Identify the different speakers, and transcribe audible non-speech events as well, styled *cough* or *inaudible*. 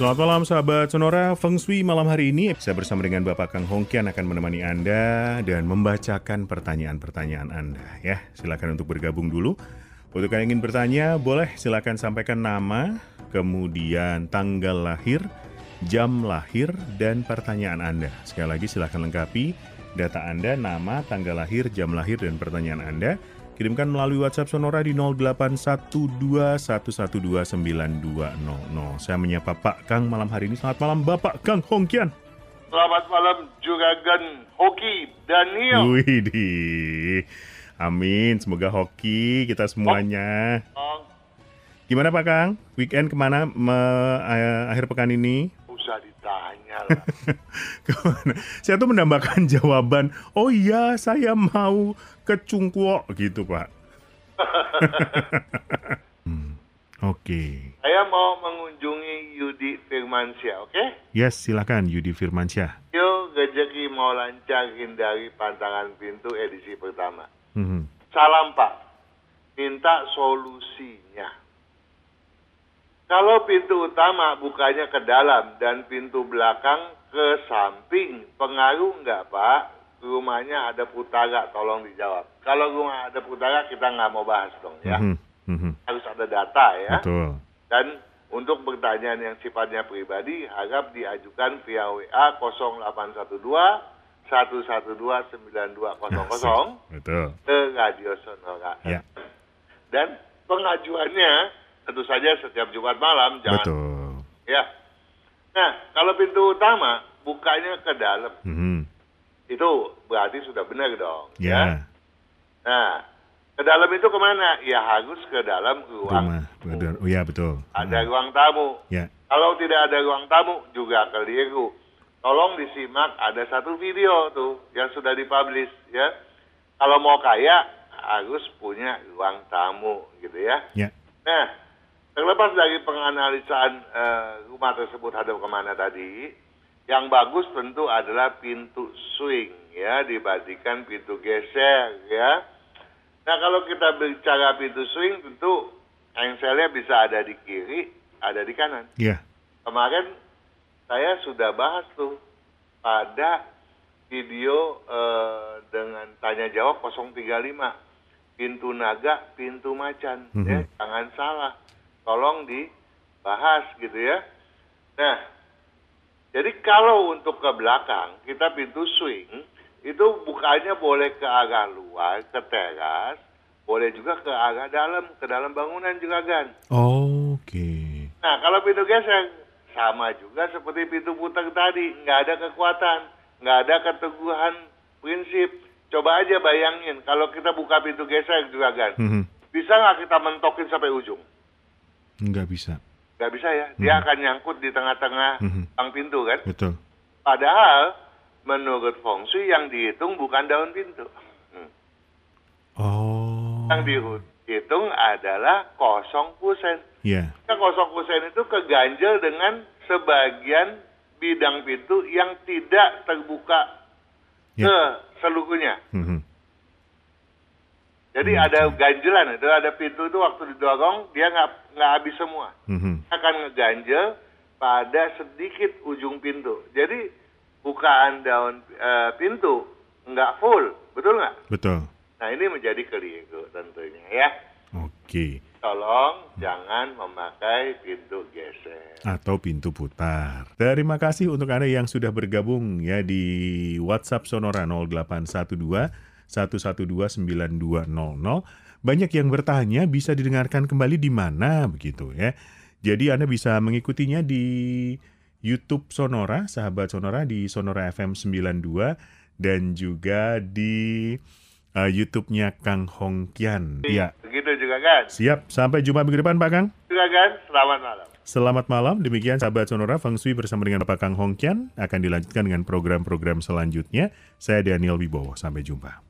Speaker 1: Selamat malam sahabat Sonora Feng Shui malam hari ini saya bersama dengan Bapak Kang Hongkian akan menemani Anda dan membacakan pertanyaan-pertanyaan Anda ya. Silakan untuk bergabung dulu. Untuk yang ingin bertanya boleh silakan sampaikan nama, kemudian tanggal lahir, jam lahir dan pertanyaan Anda. Sekali lagi silakan lengkapi data Anda, nama, tanggal lahir, jam lahir dan pertanyaan Anda Kirimkan melalui WhatsApp Sonora di 081211292000. Saya menyapa Pak Kang malam hari ini. Selamat malam Bapak Kang Hongkian.
Speaker 2: Selamat malam Juragan Hoki Daniel.
Speaker 1: Widih. Amin, semoga hoki kita semuanya.
Speaker 2: Oh,
Speaker 1: Gimana Pak Kang? Weekend ke mana me- eh, akhir pekan ini? Saya tuh menambahkan jawaban, oh iya saya mau ke Cungkuo gitu Pak. *laughs* Hmm, Oke,
Speaker 2: Saya mau mengunjungi Yudi Firmansyah, oke?
Speaker 1: yes silakan Yudi Firmansyah.
Speaker 2: Yuk, rezeki mau lancar hindari pantangan pintu edisi pertama.
Speaker 1: Mhm.
Speaker 2: Salam Pak, minta solusinya. Kalau pintu utama bukanya ke dalam dan pintu belakang ke samping, pengaruh nggak Pak? Rumahnya ada putara, tolong dijawab. Kalau rumah ada putara, kita nggak mau bahas dong ya.
Speaker 1: Mhm, mhm.
Speaker 2: Harus ada data ya.
Speaker 1: Betul.
Speaker 2: Dan untuk pertanyaan yang sifatnya pribadi, harap diajukan via WA 0812 112 9200
Speaker 1: Betul.
Speaker 2: ke Radio Sonora.
Speaker 1: Ya.
Speaker 2: Dan pengajuannya tentu saja setiap Jumat malam, jangan
Speaker 1: Betul.
Speaker 2: ya. Nah, kalau pintu utama bukanya ke dalam,
Speaker 1: Mhm.
Speaker 2: itu berarti sudah benar dong.
Speaker 1: Ya.
Speaker 2: Nah, ke dalam itu ke mana? Ya harus ke dalam ruang.
Speaker 1: Rumah. Betul. Oh ya betul.
Speaker 2: Ada
Speaker 1: Mhm.
Speaker 2: ruang tamu.
Speaker 1: Ya.
Speaker 2: Kalau tidak ada ruang tamu juga keliru. Tolong disimak ada satu video tuh yang sudah dipublish ya. Kalau mau kaya harus punya ruang tamu gitu ya.
Speaker 1: Ya.
Speaker 2: Nah, terlepas dari penganalisaan eh, rumah tersebut hadap ke mana tadi, yang bagus tentu adalah pintu swing ya dibandingkan pintu geser ya. Nah kalau kita bicara pintu swing tentu engselnya bisa ada di kiri, ada di kanan.
Speaker 1: Ya.
Speaker 2: Kemarin saya sudah bahas tuh pada video eh, dengan tanya jawab 035 pintu naga, pintu macan,
Speaker 1: Mhm.
Speaker 2: ya jangan salah, tolong dibahas gitu ya. Nah, jadi kalau untuk ke belakang kita pintu swing itu bukannya boleh ke arah luar, ke teras, boleh juga ke arah dalam, ke dalam bangunan juga kan.
Speaker 1: Oke.
Speaker 2: Nah, kalau pintu geser sama juga seperti pintu putar tadi, nggak ada kekuatan, nggak ada keteguhan prinsip. Coba aja bayangin kalau kita buka pintu geser juga kan,
Speaker 1: Mhm.
Speaker 2: bisa nggak kita mentokin sampai ujung?
Speaker 1: Nggak bisa.
Speaker 2: Nggak bisa ya, dia akan nyangkut di tengah-tengah
Speaker 1: Mhm.
Speaker 2: bang pintu kan.
Speaker 1: Betul.
Speaker 2: Padahal menurut feng shui yang dihitung bukan daun pintu, Hmm.
Speaker 1: Oh.
Speaker 2: yang dihitung adalah kosong kusen.
Speaker 1: Ya.
Speaker 2: Nah, kosong kusen itu keganjel dengan sebagian bidang pintu yang tidak terbuka
Speaker 1: Ya.
Speaker 2: ke seluruhnya.
Speaker 1: Mhm.
Speaker 2: Jadi
Speaker 1: Hmm,
Speaker 2: ada ganjelan itu, ada pintu itu waktu didorong dia nggak nggak habis semua,
Speaker 1: Mhm.
Speaker 2: akan ngeganjel pada sedikit ujung pintu. Jadi bukaan daun eh, pintu nggak full, betul nggak?
Speaker 1: Betul.
Speaker 2: Nah ini menjadi keliru tentunya ya.
Speaker 1: Oke.
Speaker 2: Tolong jangan memakai pintu geser.
Speaker 1: atau pintu putar. Terima kasih untuk Anda yang sudah bergabung ya di WhatsApp Sonora 0812 112 9200. Banyak yang bertanya bisa didengarkan kembali di mana begitu ya. Jadi Anda bisa mengikutinya di YouTube Sonora, sahabat Sonora di Sonora FM 92 dan juga di uh, YouTube-nya Kang Hongkian. Ya,
Speaker 2: Begitu juga kan?
Speaker 1: siap. Sampai jumpa minggu depan Pak Kang.
Speaker 2: Juga kan? Selamat malam.
Speaker 1: Selamat malam, demikian sahabat Sonora Feng Shui bersama dengan Bapak Kang Hongkian akan dilanjutkan dengan program-program selanjutnya. Saya Daniel Wibowo, sampai jumpa.